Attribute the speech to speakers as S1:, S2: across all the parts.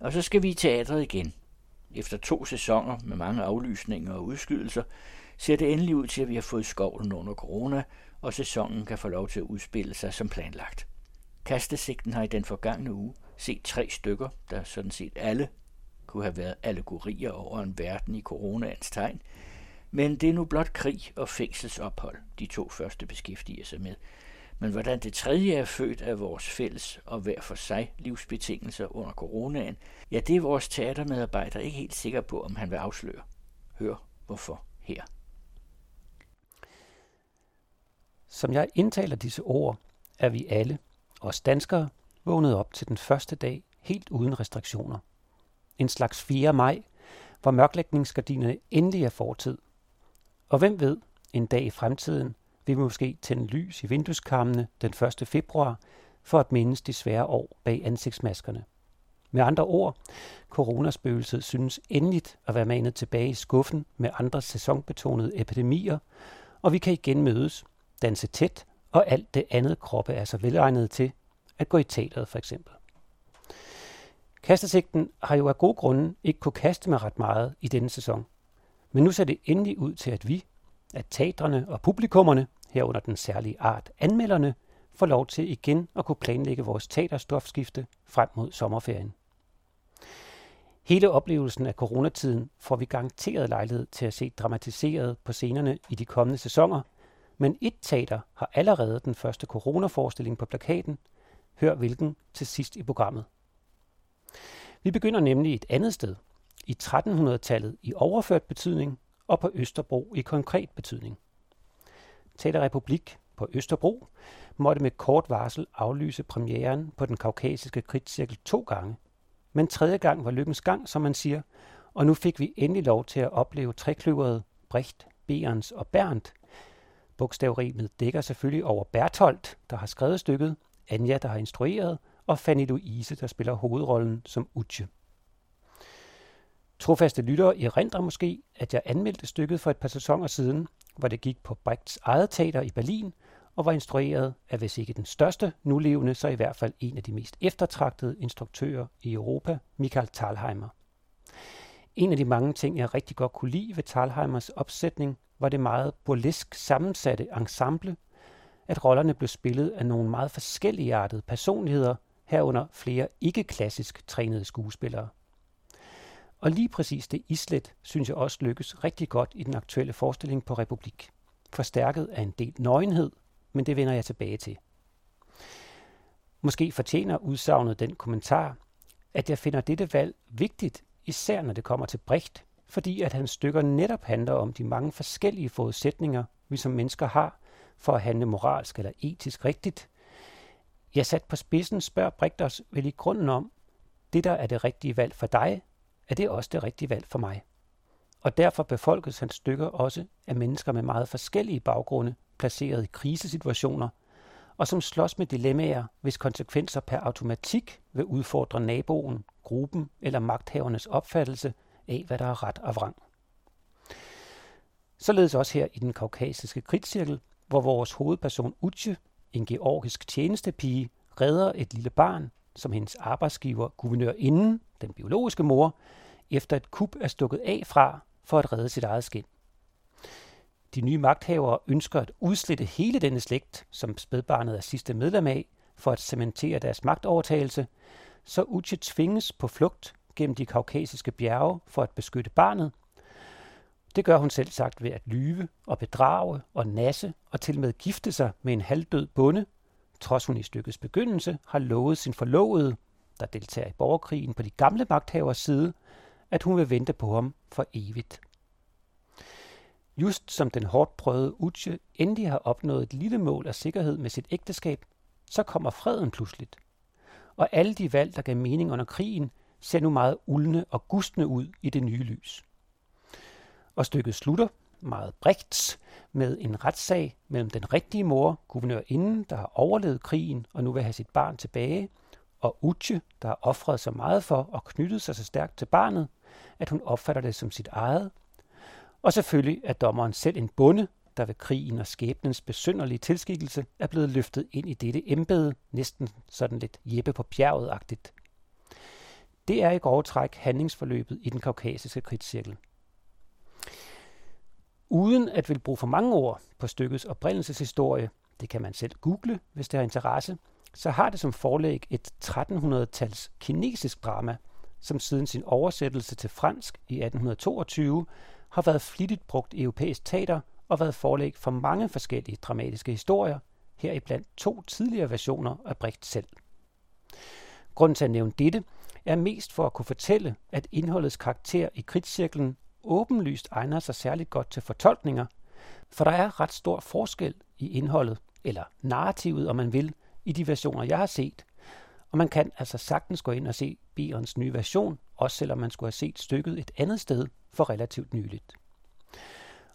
S1: Og så skal vi i teatret igen. Efter to sæsoner med mange aflysninger og udskydelser, ser det endelig ud til, at vi har fået skovlen under corona, og sæsonen kan få lov til at udspille sig som planlagt. Kastesigten har i den forgangne uge set tre stykker, der sådan set alle kunne have været allegorier over en verden i coronaens tegn, men det er nu blot krig og fængselsophold, de to første beskæftiger sig med. Men hvordan det tredje er født af vores fælles og hver for sig livsbetingelser under coronaen, ja, det er vores teatermedarbejder ikke helt sikker på, om han vil afsløre. Hør hvorfor her.
S2: Som jeg indtaler disse ord, er vi alle, os danskere, vågnet op til den første dag helt uden restriktioner. En slags 4. maj, hvor mørklægningsgardinerne endelig er fortid. Og hvem ved, en dag i fremtiden vil vi måske tænde lys i vindueskammene den 1. februar for at mindes de svære år bag ansigtsmaskerne. Med andre ord, coronaspøgelset synes endeligt at være manet tilbage i skuffen med andre sæsonbetonede epidemier, og vi kan igen mødes, danse tæt og alt det andet kroppe er så velegnet til at gå i teateret for eksempel. Kastesigten har jo af gode grunde ikke kunne kaste med ret meget i denne sæson. Men nu ser det endelig ud til, at vi, at teatrene og publikummerne, herunder den særlige art anmelderne, får lov til igen at kunne planlægge vores teaterstofskifte frem mod sommerferien. Hele oplevelsen af coronatiden får vi garanteret lejlighed til at se dramatiseret på scenerne i de kommende sæsoner, men et teater har allerede den første coronaforestilling på plakaten. Hør hvilken til sidst i programmet. Vi begynder nemlig et andet sted, i 1300-tallet i overført betydning og på Østerbro i konkret betydning. Teater Republik på Østerbro måtte med kort varsel aflyse premieren på den kaukasiske kritcirkel to gange. Men tredje gang var lykkens gang, som man siger, og nu fik vi endelig lov til at opleve trekløveret Brecht, Berens og Berndt. Bogstavrimet dækker selvfølgelig over Bertholdt, der har skrevet stykket, Anja, der har instrueret, og Fanny Louise, der spiller hovedrollen som Utje. Trofaste lyttere erindrer måske, at jeg anmeldte stykket for et par sæsoner siden, hvor det gik på Brechts eget teater i Berlin, og var instrueret af hvis ikke den største nulevende, så i hvert fald en af de mest eftertragtede instruktører i Europa, Michael Thalheimer. En af de mange ting, jeg rigtig godt kunne lide ved Thalheimers opsætning, var det meget burlesk sammensatte ensemble, at rollerne blev spillet af nogle meget forskelligartede personligheder, herunder flere ikke-klassisk trænede skuespillere. Og lige præcis det islet synes jeg også lykkes rigtig godt i den aktuelle forestilling på Republik. Forstærket af en del nøgenhed, men det vender jeg tilbage til. Måske fortjener udsagnet den kommentar, at jeg finder dette valg vigtigt, især når det kommer til Brecht, fordi at hans stykker netop handler om de mange forskellige forudsætninger, vi som mennesker har for at handle moralsk eller etisk rigtigt. Jeg sat på spidsen spørger Brecht os vel i grunden om, det der er det rigtige valg for dig, er det også det rigtige valg for mig. Og derfor befolkes hans stykker også af mennesker med meget forskellige baggrunde, placeret i krisesituationer, og som slås med dilemmaer, hvis konsekvenser per automatik vil udfordre naboen, gruppen eller magthavernes opfattelse af, hvad der er ret og vrang. Således også her i den kaukasiske kridtcirkel, hvor vores hovedperson Utje, en georgisk tjenestepige, redder et lille barn, som hendes arbejdsgiver, guvernør inden, den biologiske mor, efter et kup er stukket af fra for at redde sit eget skin. De nye magthavere ønsker at udslette hele denne slægt, som spædbarnet er sidste medlem af, for at cementere deres magtovertagelse, så Uche tvinges på flugt gennem de kaukasiske bjerge for at beskytte barnet. Det gør hun selv sagt ved at lyve og bedrage og nasse og til med gifte sig med en halvdød bonde, trods hun i stykkets begyndelse har lovet sin forlovede, der deltager i borgerkrigen på de gamle magthavers side, at hun vil vente på ham for evigt. Just som den hårdt prøvede Uche endelig har opnået et lille mål af sikkerhed med sit ægteskab, så kommer freden pludseligt. Og alle de valg, der gav mening under krigen, ser nu meget uldne og gustne ud i det nye lys. Og stykket slutter meget brigt med en retssag mellem den rigtige mor, guvernørinden, der har overlevet krigen og nu vil have sit barn tilbage, og Uche, der har offret så meget for og knyttet sig så stærkt til barnet, at hun opfatter det som sit eget. Og selvfølgelig er dommeren selv en bonde, der ved krigen og skæbnens besynderlige tilskikkelse er blevet løftet ind i dette embede, næsten sådan lidt Jeppe på bjerget-agtigt. Det er i grove træk handlingsforløbet i den kaukasiske krigscirkel. Uden at vil bruge for mange ord på stykkets oprindelseshistorie, det kan man selv google, hvis det har interesse, så har det som forlæg et 1300-tals kinesisk drama, som siden sin oversættelse til fransk i 1822 har været flittigt brugt i europæisk teater og været forlæg for mange forskellige dramatiske historier, heriblandt to tidligere versioner af Brecht selv. Grunden til at nævne dette er mest for at kunne fortælle, at indholdets karakter i kridtcirklen åbenlyst egner sig særligt godt til fortolkninger, for der er ret stor forskel i indholdet, eller narrativet, om man vil, i de versioner, jeg har set. Og man kan altså sagtens gå ind og se Berens nye version, også selvom man skulle have set stykket et andet sted for relativt nyligt.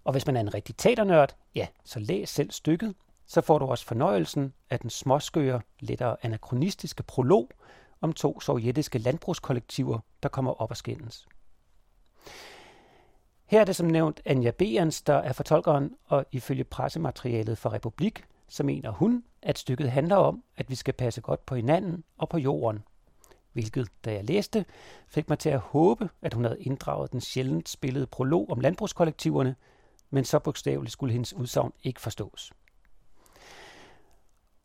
S2: Og hvis man er en rigtig teaternørd, ja, så læs selv stykket, så får du også fornøjelsen af den småskøre, lettere anachronistiske prolog om to sovjetiske landbrugskollektiver, der kommer op og skændes. Her er det som nævnt Anja Behrens, der er fortolkeren, og ifølge pressematerialet for Republik, så mener hun, at stykket handler om, at vi skal passe godt på hinanden og på jorden. Hvilket, da jeg læste, fik mig til at håbe, at hun havde inddraget den sjældent spillede prolog om landbrugskollektiverne, men så bogstaveligt skulle hendes udsagn ikke forstås.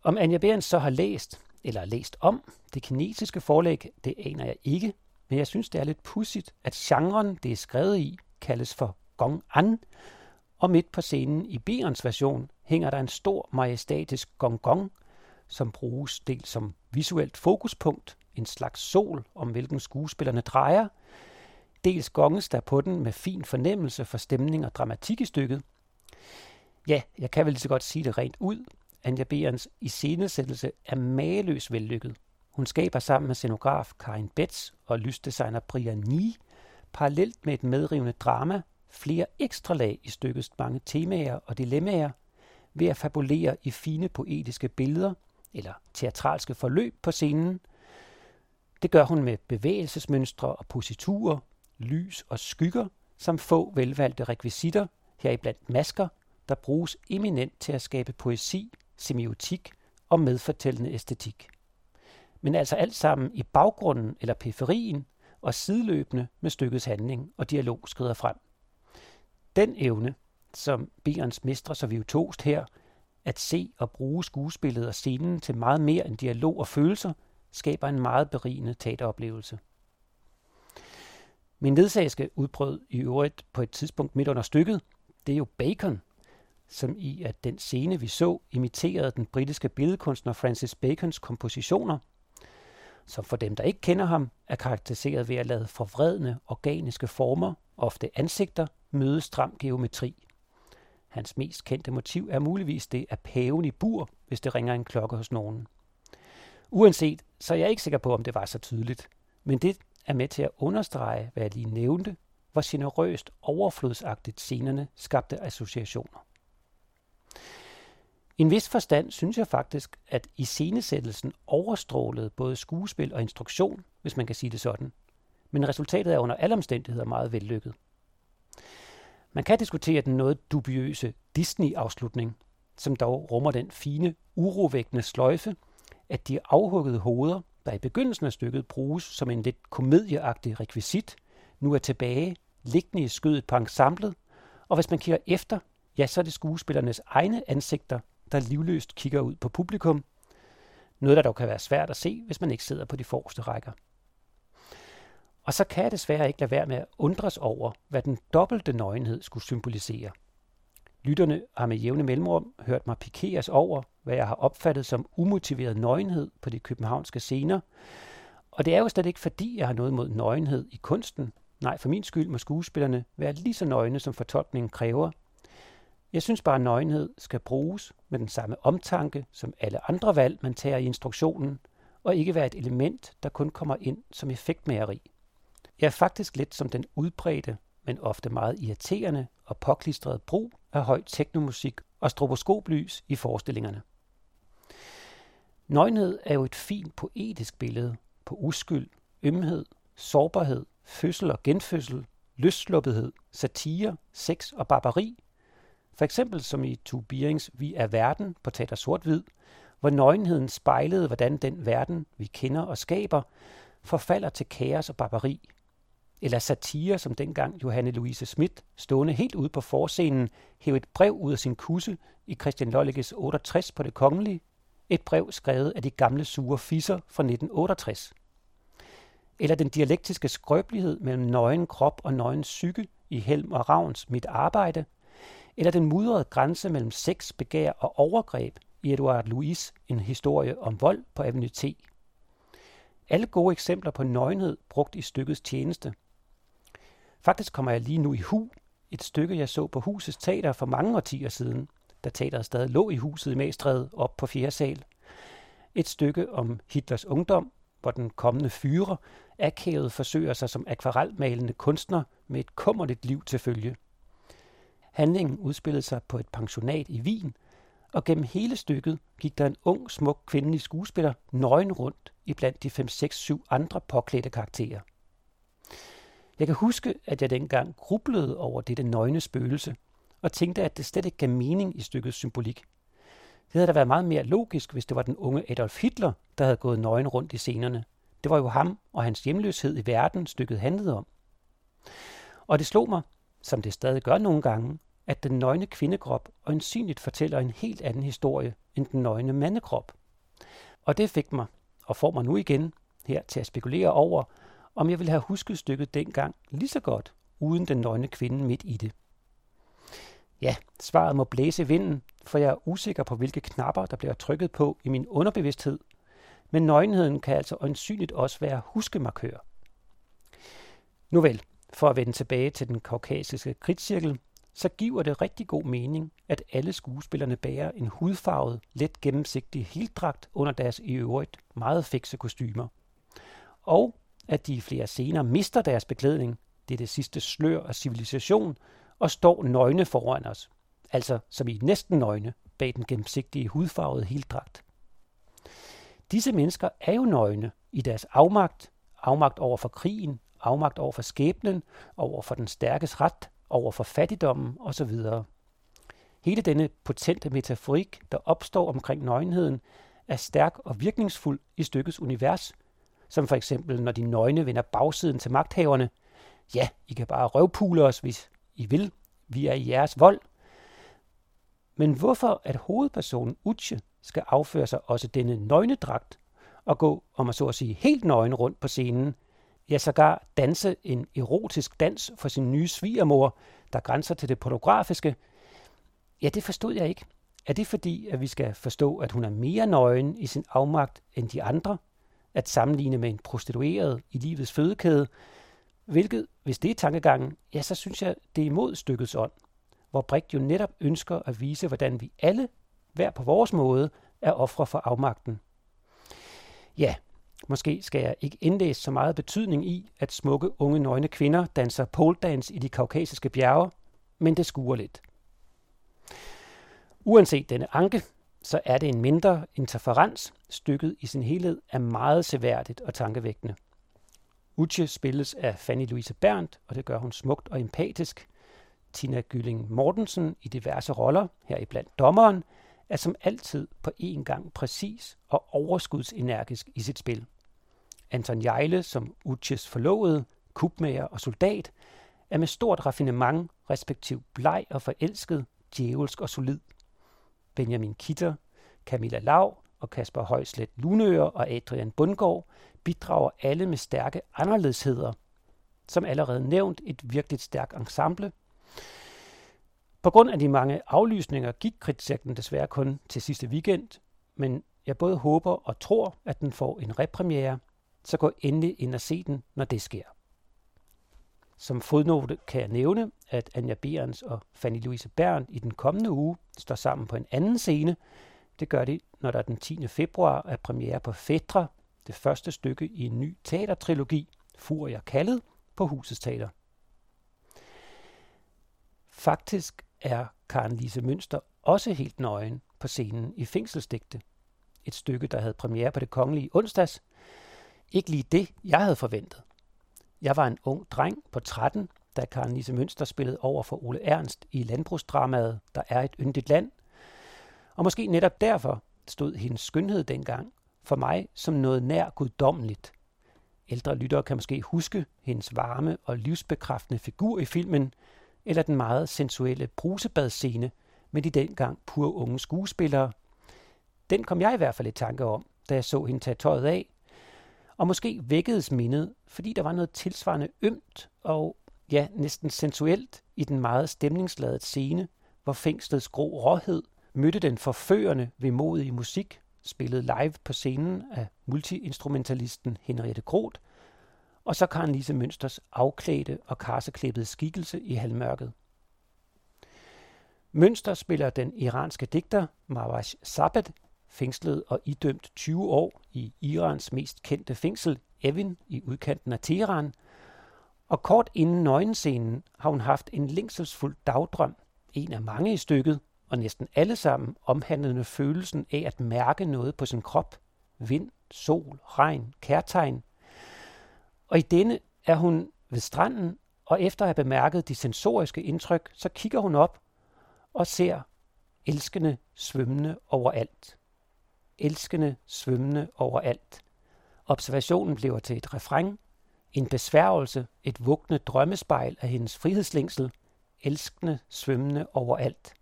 S2: Om Anja Behrens så har læst, eller læst om, det kinesiske forlæg, det aner jeg ikke, men jeg synes, det er lidt pudsigt, at genren, det er skrevet i, kaldes for Gong An, og midt på scenen i Berens version hænger der en stor majestatisk gong gong, som bruges dels som visuelt fokuspunkt, en slags sol, om hvilken skuespillerne drejer, dels gonges der på den med fin fornemmelse for stemning og dramatik i stykket. Ja, jeg kan vel lige så godt sige det rent ud. Anja Berens iscenesættelse er mageløs vellykket. Hun skaber sammen med scenograf Karin Betts og lysdesigner Brian Ni, parallelt med et medrivende drama, flere ekstra lag i stykkets mange temaer og dilemmaer, ved at fabulere i fine poetiske billeder eller teatralske forløb på scenen. Det gør hun med bevægelsesmønstre og positurer, lys og skygger, som få velvalgte rekvisitter, heriblandt masker, der bruges eminent til at skabe poesi, semiotik og medfortællende æstetik. Men altså alt sammen i baggrunden eller periferien og sideløbende med stykkets handling og dialog skrider frem. Den evne, som Berens mestre så virtuost her, at se og bruge skuespillet og scenen til meget mere end dialog og følelser, skaber en meget berigende teateroplevelse. Min ledsagerske udbrød i øvrigt på et tidspunkt midt under stykket, det er jo Bacon, som i at den scene, vi så, imiterede den britiske billedkunstner Francis Bacons kompositioner, som for dem, der ikke kender ham, er karakteriseret ved at lade forvredne organiske former, ofte ansigter, møde stram geometri. Hans mest kendte motiv er muligvis det af paven i bur, hvis det ringer en klokke hos nogen. Uanset, så er jeg ikke sikker på, om det var så tydeligt. Men det er med til at understrege, hvad jeg lige nævnte, hvor generøst overflodsagtigt scenerne skabte associationer. En vis forstand synes jeg faktisk, at iscenesættelsen overstrålede både skuespil og instruktion, hvis man kan sige det sådan. Men resultatet er under alle omstændigheder meget vellykket. Man kan diskutere den noget dubiøse Disney-afslutning, som dog rummer den fine, urovækkende sløjfe, at de afhuggede hoveder, der i begyndelsen af stykket bruges som en lidt komedieagtig rekvisit, nu er tilbage, liggende i skødet på ensemblet, og hvis man kigger efter, ja, så er det skuespillernes egne ansigter, der livløst kigger ud på publikum. Noget, der dog kan være svært at se, hvis man ikke sidder på de forreste rækker. Og så kan jeg desværre ikke lade være med at undres over, hvad den dobbelte nøgenhed skulle symbolisere. Lytterne har med jævne mellemrum hørt mig pikeres over, hvad jeg har opfattet som umotiveret nøgenhed på de københavnske scener. Og det er jo slet ikke fordi, jeg har noget mod nøgenhed i kunsten. Nej, for min skyld må skuespillerne være lige så nøgne, som fortolkningen kræver. Jeg synes bare, at nøgenhed skal bruges med den samme omtanke som alle andre valg, man tager i instruktionen, og ikke være et element, der kun kommer ind som effektmageri. Jeg er faktisk lidt som den udbredte, men ofte meget irriterende og påklistrede brug af høj teknomusik og stroboskoplys i forestillingerne. Nøgenhed er jo et fint poetisk billede på uskyld, ømhed, sårbarhed, fødsel og genfødsel, løsluppethed, satire, sex og barbari. For eksempel som i Tu Bierings Vi er verden på Teater Sort-Hvid, hvor nøgenheden spejlede, hvordan den verden, vi kender og skaber, forfalder til kaos og barbari. Eller satire, som dengang Johanne Louise Schmidt, stående helt ude på forscenen, hævde et brev ud af sin kusse i Christian Lolleges 68 på det kongelige. Et brev skrevet af de gamle sure fisser fra 1968. Eller den dialektiske skrøbelighed mellem nøgen krop og nøgen psyke i Helm og Ravns Mit Arbejde. Eller den mudrede grænse mellem sex, begær og overgreb i Edouard Louis, en historie om vold på Avenue T. Alle gode eksempler på nøgenhed brugt i stykkets tjeneste. Faktisk kommer jeg lige nu i hu, et stykke jeg så på husets teater for mange årtier siden, da teateret stadig lå i huset i Magstræde op på fjerde sal. Et stykke om Hitlers ungdom, hvor den kommende fyre akavet forsøger sig som akvarelmalende kunstner med et kummerligt liv til følge. Handlingen udspillede sig på et pensionat i Wien – og gennem hele stykket gik der en ung, smuk kvindelig skuespiller nøgen rundt i blandt de 5, 6, 7 andre påklædte karakterer. Jeg kan huske, at jeg dengang grublede over dette nøgne spøgelse, og tænkte, at det slet ikke gav mening i stykkets symbolik. Det havde da været meget mere logisk, hvis det var den unge Adolf Hitler, der havde gået nøgen rundt i scenerne. Det var jo ham og hans hjemløshed i verden, stykket handlede om. Og det slog mig, som det stadig gør nogle gange, at den nøgne kvindekrop øjensynligt fortæller en helt anden historie end den nøgne mandekrop. Og det fik mig, og får mig nu igen, her til at spekulere over, om jeg ville have husket stykket dengang lige så godt, uden den nøgne kvinde midt i det. Ja, svaret må blæse vinden, for jeg er usikker på, hvilke knapper, der bliver trykket på i min underbevidsthed. Men nøgenheden kan altså øjensynligt også være huskemarkør. Nu vel, for at vende tilbage til den kaukasiske kritcirkel, så giver det rigtig god mening, at alle skuespillerne bærer en hudfarvet, let gennemsigtig heldragt under deres i øvrigt meget fikse kostymer. Og at de i flere scener mister deres beklædning, det er det sidste slør af civilisation, og står nøgne foran os. Altså som i næsten nøgne bag den gennemsigtige hudfarvede heldragt. Disse mennesker er jo nøgne i deres afmagt, afmagt over for krigen, afmagt over for skæbnen, over for den stærkes ret, over for fattigdommen osv. Hele denne potente metaforik, der opstår omkring nøgenheden, er stærk og virkningsfuld i stykkets univers, som for eksempel når de nøgne vender bagsiden til magthaverne. Ja, I kan bare røvpule os, hvis I vil. Vi er i jeres vold. Men hvorfor at hovedpersonen Uche skal afføre sig også denne nøgnedragt og gå, om at så at sige, helt nøgen rundt på scenen – ja sågar danse en erotisk dans for sin nye svigermor, der grænser til det pornografiske, ja, det forstod jeg ikke. Er det fordi, at vi skal forstå, at hun er mere nøgen i sin afmagt end de andre? At sammenligne med en prostitueret i livets fødekæde? Hvilket, hvis det er tankegangen, ja, så synes jeg, det er imod stykkets ånd, hvor Brigt jo netop ønsker at vise, hvordan vi alle, hver på vores måde, er ofre for afmagten. Ja, Måske skal jeg ikke indlæse så meget betydning i, at smukke unge nøgne kvinder danser poledance i de kaukasiske bjerge, men det skuer lidt. Uanset denne anke, så er det en mindre interferens. Stykket i sin helhed er meget seværdigt og tankevækkende. Uche spilles af Fanny Louise Berndt, og det gør hun smukt og empatisk. Tina Gylling Mortensen i diverse roller, heriblandt dommeren, er som altid på én gang præcis og overskudsenergisk i sit spil. Anton Jejle som Uches forlovede, kubmager og soldat, er med stort raffinement, respektiv bleg og forelsket, djævelsk og solid. Benjamin Kitter, Camilla Lav og Kasper Højslet Lunøer og Adrian Bundgaard bidrager alle med stærke anderledesheder. Som allerede nævnt et virkelig stærkt ensemble. På grund af de mange aflysninger gik kritcirklen desværre kun til sidste weekend, men jeg både håber og tror, at den får en repremiere så gå endelig ind og se den, når det sker. Som fodnote kan jeg nævne, at Anja Berens og Fanny Louise Berndt i den kommende uge står sammen på en anden scene. Det gør de, når der den 10. februar er premiere på Fædre, det første stykke i en ny teatertrilogi, Furier kaldet, på Husets Teater. Faktisk er Karen Lise Mønster også helt nøgen på scenen i Fængselsdigte. Et stykke, der havde premiere på det kongelige onsdags, ikke lige det, jeg havde forventet. Jeg var en ung dreng på 13, da Karen Lise Mønster spillede over for Ole Ernst i landbrugsdramaet Der er et yndigt land. Og måske netop derfor stod hendes skønhed dengang for mig som noget nær guddommeligt. Ældre lyttere kan måske huske hendes varme og livsbekræftende figur i filmen, eller den meget sensuelle brusebadscene med de dengang pur unge skuespillere. Den kom jeg i hvert fald i tanke om, da jeg så hende tage tøjet af, og måske vækkedes mindet, fordi der var noget tilsvarende ømt og ja, næsten sensuelt i den meget stemningsladede scene, hvor fængslets grå råhed mødte den forførende vemodige musik, spillet live på scenen af multiinstrumentalisten Henriette Groth, og så Karen Lise Mønsters afklædte og karseklippede skikkelse i halvmørket. Mønster spiller den iranske digter Marwash Sabat, fængslet og idømt 20 år i Irans mest kendte fængsel, Evin, i udkanten af Teheran. Og kort inden nøgenscenen har hun haft en længselsfuld dagdrøm, en af mange i stykket, og næsten alle sammen omhandlende følelsen af at mærke noget på sin krop. Vind, sol, regn, kærtegn. Og i denne er hun ved stranden, og efter at have bemærket de sensoriske indtryk, så kigger hun op og ser elskende svømmende overalt. Elskende svømmende overalt. Observationen bliver til et refræng, en besværgelse, et vugtende drømmespejl af hendes frihedslængsel, elskende svømmende overalt.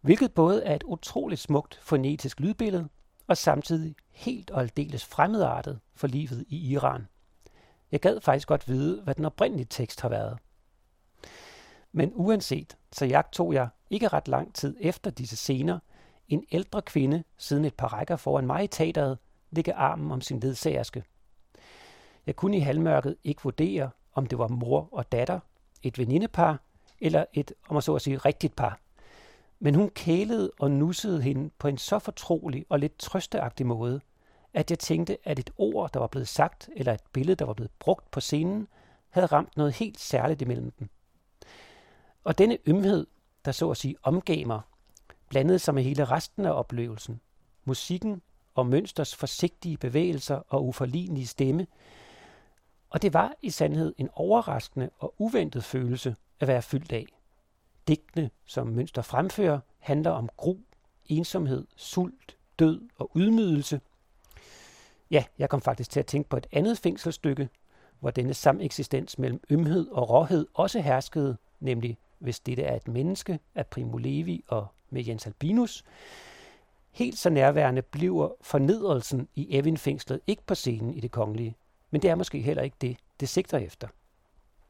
S2: Hvilket både er et utroligt smukt fonetisk lydbillede, og samtidig helt og aldeles fremmedartet for livet i Iran. Jeg gad faktisk godt vide, hvad den oprindelige tekst har været. Men uanset, så jagtog jeg ikke ret lang tid efter disse scener en ældre kvinde siden et par rækker foran mig i teateret ligge armen om sin ledsagerske. Jeg kunne i halvmørket ikke vurdere, om det var mor og datter, et venindepar eller et, om at så at sige, rigtigt par. Men hun kælede og nussede hende på en så fortrolig og lidt trøsteagtig måde, at jeg tænkte, at et ord, der var blevet sagt, eller et billede, der var blevet brugt på scenen, havde ramt noget helt særligt imellem dem. Og denne ømhed, der så at sige omgav mig, blandede sig med hele resten af oplevelsen. Musikken og Mønsters forsigtige bevægelser og uforlignelige stemme. Og det var i sandhed en overraskende og uventet følelse at være fyldt af. Digtene, som Mønster fremfører, handler om gru, ensomhed, sult, død og ydmygelse. Ja, jeg kom faktisk til at tænke på et andet fængselsstykke, hvor denne sameksistens mellem ømhed og råhed også herskede, nemlig hvis dette er et menneske af Primo Levi og med Jens Albinus. Helt så nærværende bliver fornedrelsen i Evin-fængslet ikke på scenen i det kongelige, men det er måske heller ikke det, det sigter efter.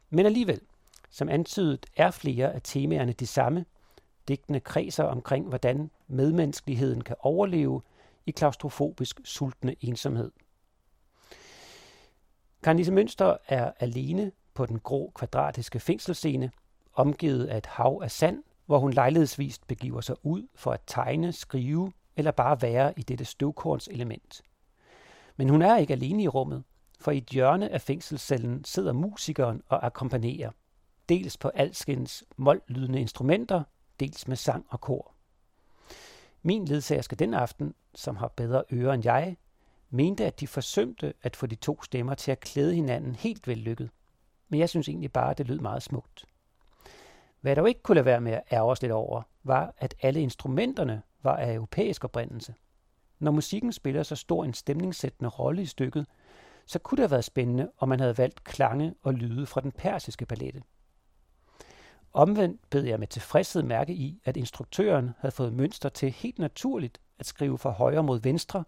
S2: Men alligevel, som antydet, er flere af temaerne de samme. Digtene kredser omkring, hvordan medmenneskeligheden kan overleve i klaustrofobisk sultne ensomhed. Karnisse Mønster er alene på den grå kvadratiske fængselsscene, omgivet af et hav af sand, hvor hun lejlighedsvist begiver sig ud for at tegne, skrive eller bare være i dette støvkorns element. Men hun er ikke alene i rummet, for i et hjørne af fængselscellen sidder musikeren og akkompagnerer – dels på alskens mollydende instrumenter, dels med sang og kor. Min ledsagerske den aften, som har bedre ører end jeg, mente, at de forsømte at få de to stemmer til at klæde hinanden helt vellykket. Men jeg synes egentlig bare, at det lød meget smukt. Hvad jeg dog ikke kunne lade være med at ærge os lidt over, var, at alle instrumenterne var af europæisk oprindelse. Når musikken spiller så stor en stemningssættende rolle i stykket, så kunne det have været spændende, om man havde valgt klange og lyde fra den persiske palette. Omvendt bed jeg med tilfredshed mærke i, at instruktøren havde fået mønster til helt naturligt at skrive fra højre mod venstre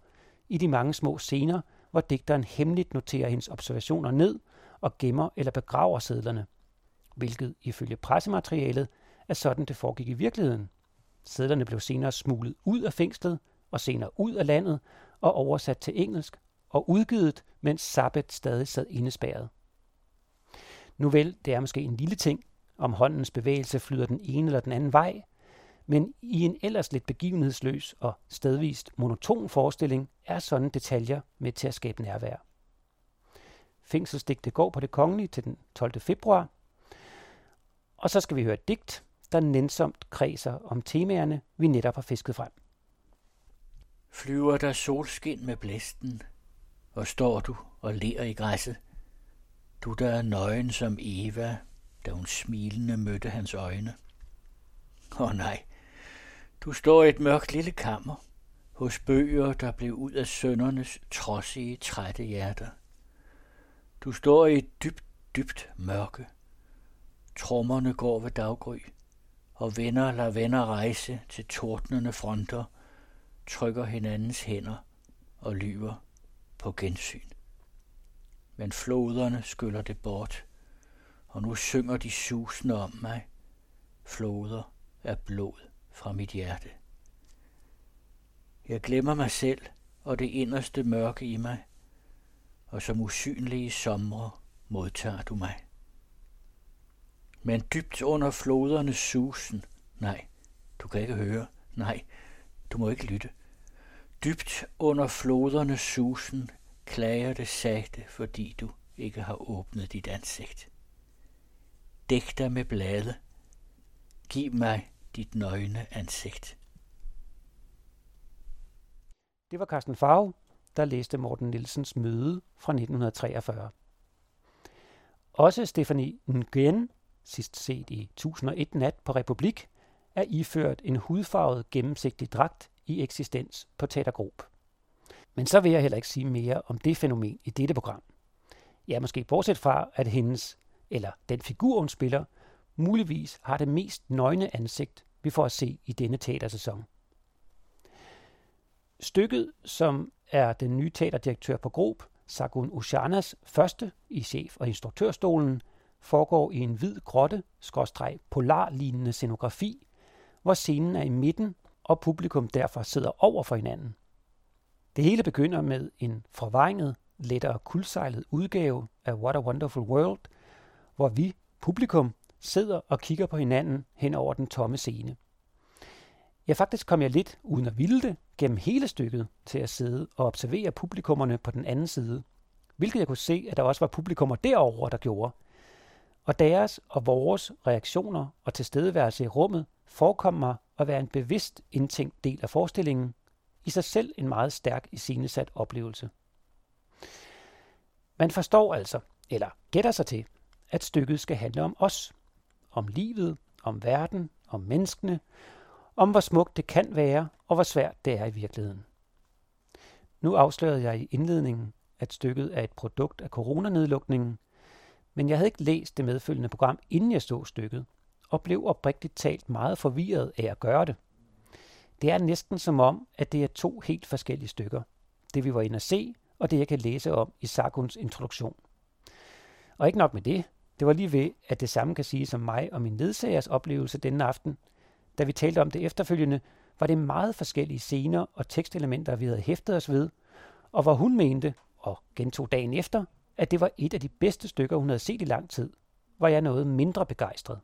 S2: i de mange små scener, hvor digteren hemmeligt noterer hendes observationer ned og gemmer eller begraver sedlerne. Hvilket ifølge pressematerialet er sådan, det foregik i virkeligheden. Sedlerne blev senere smuglet ud af fængslet og senere ud af landet og oversat til engelsk og udgivet, mens Sabbat stadig sad indespærret. Nu vel, det er måske en lille ting, om håndens bevægelse flyder den ene eller den anden vej, men i en ellers lidt begivenhedsløs og stedvist monoton forestilling er sådan detaljer med til at skabe nærvær. Fængselsdigte går på det kongelige til den 12. februar, og så skal vi høre et digt, der nænsomt kredser om temaerne, vi netop har fisket frem.
S1: Flyver der solskin med blæsten, og står du og ler i græsset, du der er nøgen som Eva, da hun smilende mødte hans øjne. Åh oh, nej, du står i et mørkt lille kammer, hos bøger, der blev ud af søndernes trodsige, trætte hjerter. Du står i et dybt, dybt mørke. Trommerne går ved daggry, og venner lader venner rejse til tordnende fronter, trykker hinandens hænder og lyver på gensyn. Men floderne skyller det bort, og nu synger de susende om mig. Floder af blod fra mit hjerte. Jeg glemmer mig selv og det inderste mørke i mig, og som usynlige somre modtager du mig. Men dybt under flodernes susen, nej, du kan ikke høre, nej, du må ikke lytte. Dybt under flodernes susen klager det sagte, fordi du ikke har åbnet dit ansigt. Dæk dig med blade. Giv mig dit nøgne ansigt.
S2: Det var Carsten Farve, der læste Morten Nielsens møde fra 1943. Også Stefanie Nguyen, sidst set i 1001 nat på Republik, er iført en hudfarvet gennemsigtig dragt i eksistens på Teatergrop. Men så vil jeg heller ikke sige mere om det fænomen i dette program. Ja, måske bortset fra, at hendes, eller den figur, hun spiller, muligvis har det mest nøgne ansigt, vi får at se i denne teatersæson. Stykket, som er den nye teaterdirektør på Grob, Sagun Ushanas første i chef- og instruktørstolen, foregår i en hvid grotte, skråstreg polarlignende scenografi, hvor scenen er i midten, og publikum derfor sidder over for hinanden. Det hele begynder med en forvrænget, lettere kuldsejlet udgave af What a Wonderful World, hvor vi, publikum, sidder og kigger på hinanden hen over den tomme scene. Ja, faktisk kom jeg lidt, uden at ville det, gennem hele stykket til at sidde og observere publikummerne på den anden side, hvilket jeg kunne se, at der også var publikummer derovre, der gjorde. Og deres og vores reaktioner og tilstedeværelse i rummet forekom mig at være en bevidst indtænkt del af forestillingen, i sig selv en meget stærk iscenesat oplevelse. Man forstår altså, eller gætter sig til, at stykket skal handle om os, om livet, om verden, om menneskene, om hvor smukt det kan være, og hvor svært det er i virkeligheden. Nu afslørede jeg i indledningen, at stykket er et produkt af coronanedlukningen, men jeg havde ikke læst det medfølgende program, inden jeg så stykket, og blev oprigtigt talt meget forvirret af at gøre det. Det er næsten som om, at det er to helt forskellige stykker. Det vi var inde at se, og det jeg kan læse om i Sakuns introduktion. Og ikke nok med det, det var lige ved, at det samme kan siges om mig og min ledsagers oplevelse denne aften. Da vi talte om det efterfølgende, var det meget forskellige scener og tekstelementer, vi havde hæftet os ved, og hvor hun mente, og gentog dagen efter, at det var et af de bedste stykker, hun havde set i lang tid, var jeg noget mindre begejstret.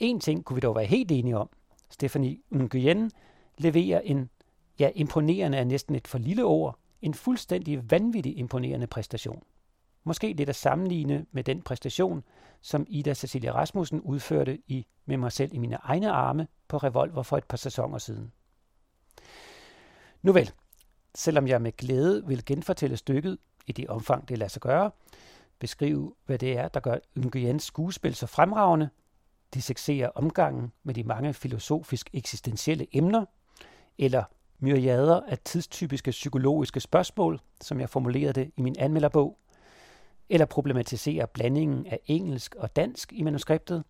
S2: En ting kunne vi dog være helt enige om. Stephanie Nguyen leverer en, ja imponerende er næsten et for lille ord, en fuldstændig vanvittig imponerende præstation. Måske lidt at sammenligne med den præstation, som Ida Cecilia Rasmussen udførte i Med mig selv i mine egne arme på Revolver for et par sæsoner siden. Nu vel, selvom jeg med glæde vil genfortælle stykket i det omfang, det lader sig gøre, beskrive, hvad det er, der gør Nguyens skuespil så fremragende, dissekere omgangen med de mange filosofisk eksistentielle emner, eller myriader af tidstypiske psykologiske spørgsmål, som jeg formulerede det i min anmelderbog, eller problematisere blandingen af engelsk og dansk i manuskriptet,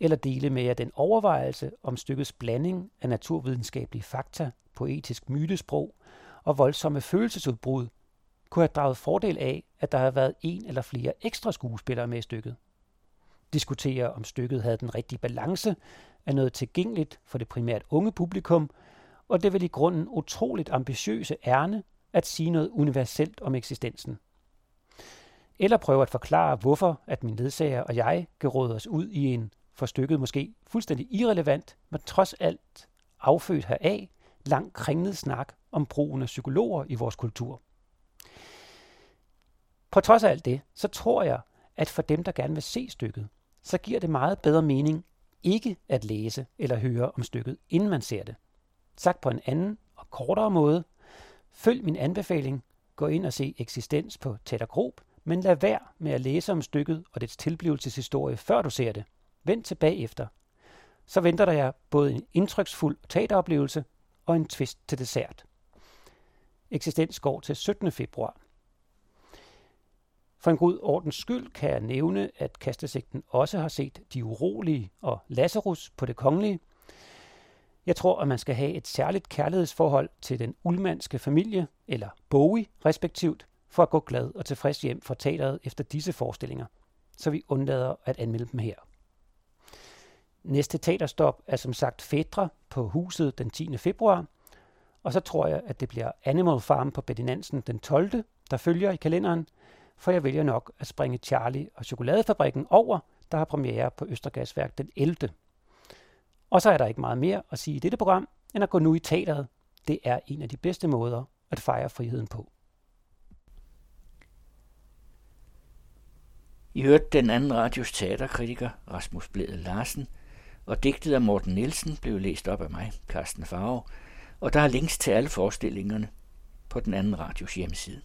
S2: eller dele med jer den overvejelse om stykkets blanding af naturvidenskabelige fakta, poetisk mytesprog og voldsomme følelsesudbrud, kunne have draget fordel af, at der havde været en eller flere ekstra skuespillere med i stykket. Diskutere om stykket havde den rigtige balance er noget tilgængeligt for det primært unge publikum, og det vil i grunden utroligt ambitiøse ærne at sige noget universelt om eksistensen eller prøve at forklare, hvorfor at min ledsager og jeg geråder os ud i en for stykket måske fuldstændig irrelevant, men trods alt affødt heraf, lang kringlet snak om brugen af psykologer i vores kultur. På trods af alt det, så tror jeg, at for dem, der gerne vil se stykket, så giver det meget bedre mening ikke at læse eller høre om stykket, inden man ser det. Sagt på en anden og kortere måde, følg min anbefaling, gå ind og se Eksistens på Teater Grob, men lad være med at læse om stykket og dets tilblivelseshistorie, før du ser det. Vend tilbage efter. Så venter der jer både en indtryksfuld teateroplevelse og en twist til dessert. Eksistens går til 17. februar. For en god ordens skyld kan jeg nævne, at kastesigten også har set De Urolige og Lazarus på det kongelige. Jeg tror, at man skal have et særligt kærlighedsforhold til den ulmandske familie, eller Bowie respektivt, for at gå glad og tilfreds hjem fra teateret efter disse forestillinger, så vi undlader at anmelde dem her. Næste teaterstop er som sagt Fædre på huset den 10. februar, og så tror jeg, at det bliver Animal Farm på Betty Nansen den 12., der følger i kalenderen, for jeg vælger nok at springe Charlie og Chokoladefabrikken over, der har premiere på Østergasværk den 11. Og så er der ikke meget mere at sige i dette program, end at gå nu i teateret. Det er en af de bedste måder at fejre friheden på.
S1: I hørte den anden radios teaterkritiker, Rasmus Blæde Larsen, og digtet af Morten Nielsen blev læst op af mig, Carsten Farve, og der er links til alle forestillingerne på den anden radios hjemmeside.